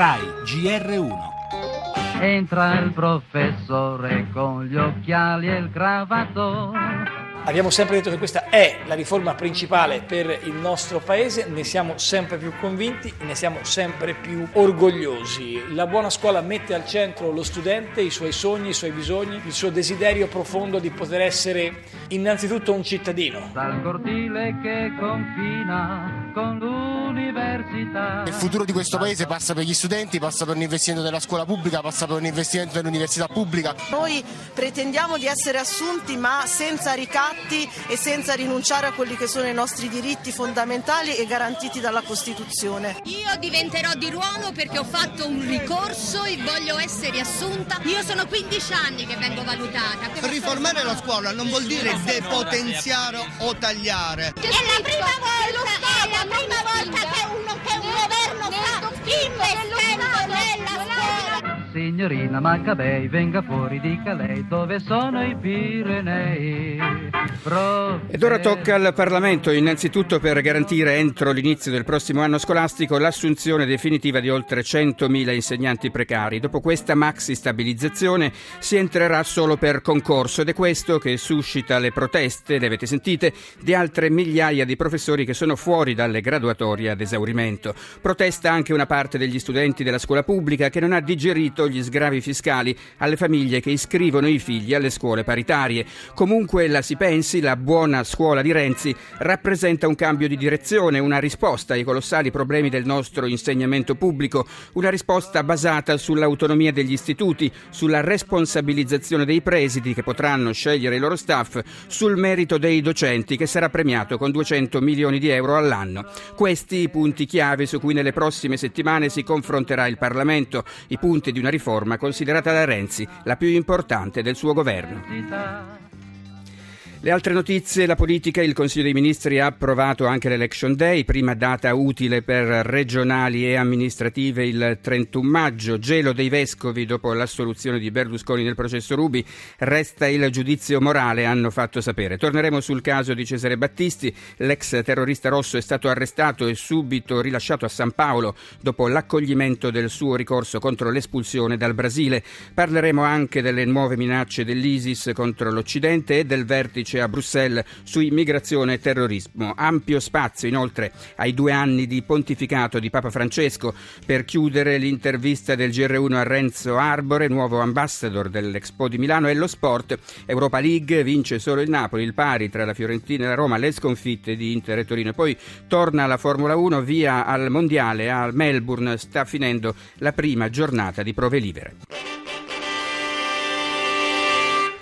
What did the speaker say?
RAI GR1. Entra il professore con gli occhiali e il cravato. Abbiamo sempre detto che questa è la riforma principale per il nostro paese, ne siamo sempre più convinti, ne siamo sempre più orgogliosi. La buona scuola mette al centro lo studente, i suoi sogni, i suoi bisogni, il suo desiderio profondo di poter essere innanzitutto un cittadino. Dal cortile che confina con l'università. Il futuro di questo paese passa per gli studenti, passa per un investimento nella scuola pubblica, passa per un investimento nell'università pubblica. Noi pretendiamo di essere assunti ma senza ricatti e senza rinunciare a quelli che sono i nostri diritti fondamentali e garantiti dalla Costituzione. Io diventerò di ruolo perché ho fatto un ricorso e voglio essere assunta. Io sono 15 anni che vengo valutata. Riformare la scuola non vuol dire depotenziare o tagliare. È la prima volta, Signorina Maccabei, venga fuori, dica lei dove sono i Pirenei. Ed ora tocca al Parlamento, innanzitutto per garantire entro l'inizio del prossimo anno scolastico l'assunzione definitiva di oltre 100.000 insegnanti precari. Dopo questa maxi stabilizzazione si entrerà solo per concorso ed è questo che suscita le proteste, le avete sentite, di altre migliaia di professori che sono fuori dalle graduatorie ad esaurimento. Protesta anche una parte degli studenti della scuola pubblica che non ha digerito gli sgravi fiscali alle famiglie che iscrivono i figli alle scuole paritarie. Comunque la si pensi, la buona scuola di Renzi rappresenta un cambio di direzione, una risposta ai colossali problemi del nostro insegnamento pubblico, una risposta basata sull'autonomia degli istituti, sulla responsabilizzazione dei presidi che potranno scegliere i loro staff, sul merito dei docenti che sarà premiato con 200 milioni di euro all'anno. Questi i punti chiave su cui nelle prossime settimane si confronterà il Parlamento, i punti di una riforma considerata da Renzi la più importante del suo governo. Le altre notizie, la politica, il Consiglio dei Ministri ha approvato anche l'Election Day, prima data utile per regionali e amministrative il 31 maggio, gelo dei vescovi dopo l'assoluzione di Berlusconi nel processo Rubi, resta il giudizio morale, hanno fatto sapere. Torneremo sul caso di Cesare Battisti, l'ex terrorista rosso è stato arrestato e subito rilasciato a San Paolo dopo l'accoglimento del suo ricorso contro l'espulsione dal Brasile. Parleremo anche delle nuove minacce dell'ISIS contro l'Occidente e del vertice a Bruxelles su immigrazione e terrorismo. Ampio spazio inoltre ai due anni di pontificato di Papa Francesco per chiudere l'intervista del GR1 a Renzo Arbore, nuovo ambassador dell'Expo di Milano e lo sport. Europa League vince solo il Napoli, il pari tra la Fiorentina e la Roma, le sconfitte di Inter e Torino. Poi torna la Formula 1 via al Mondiale a Melbourne, sta finendo la prima giornata di prove libere.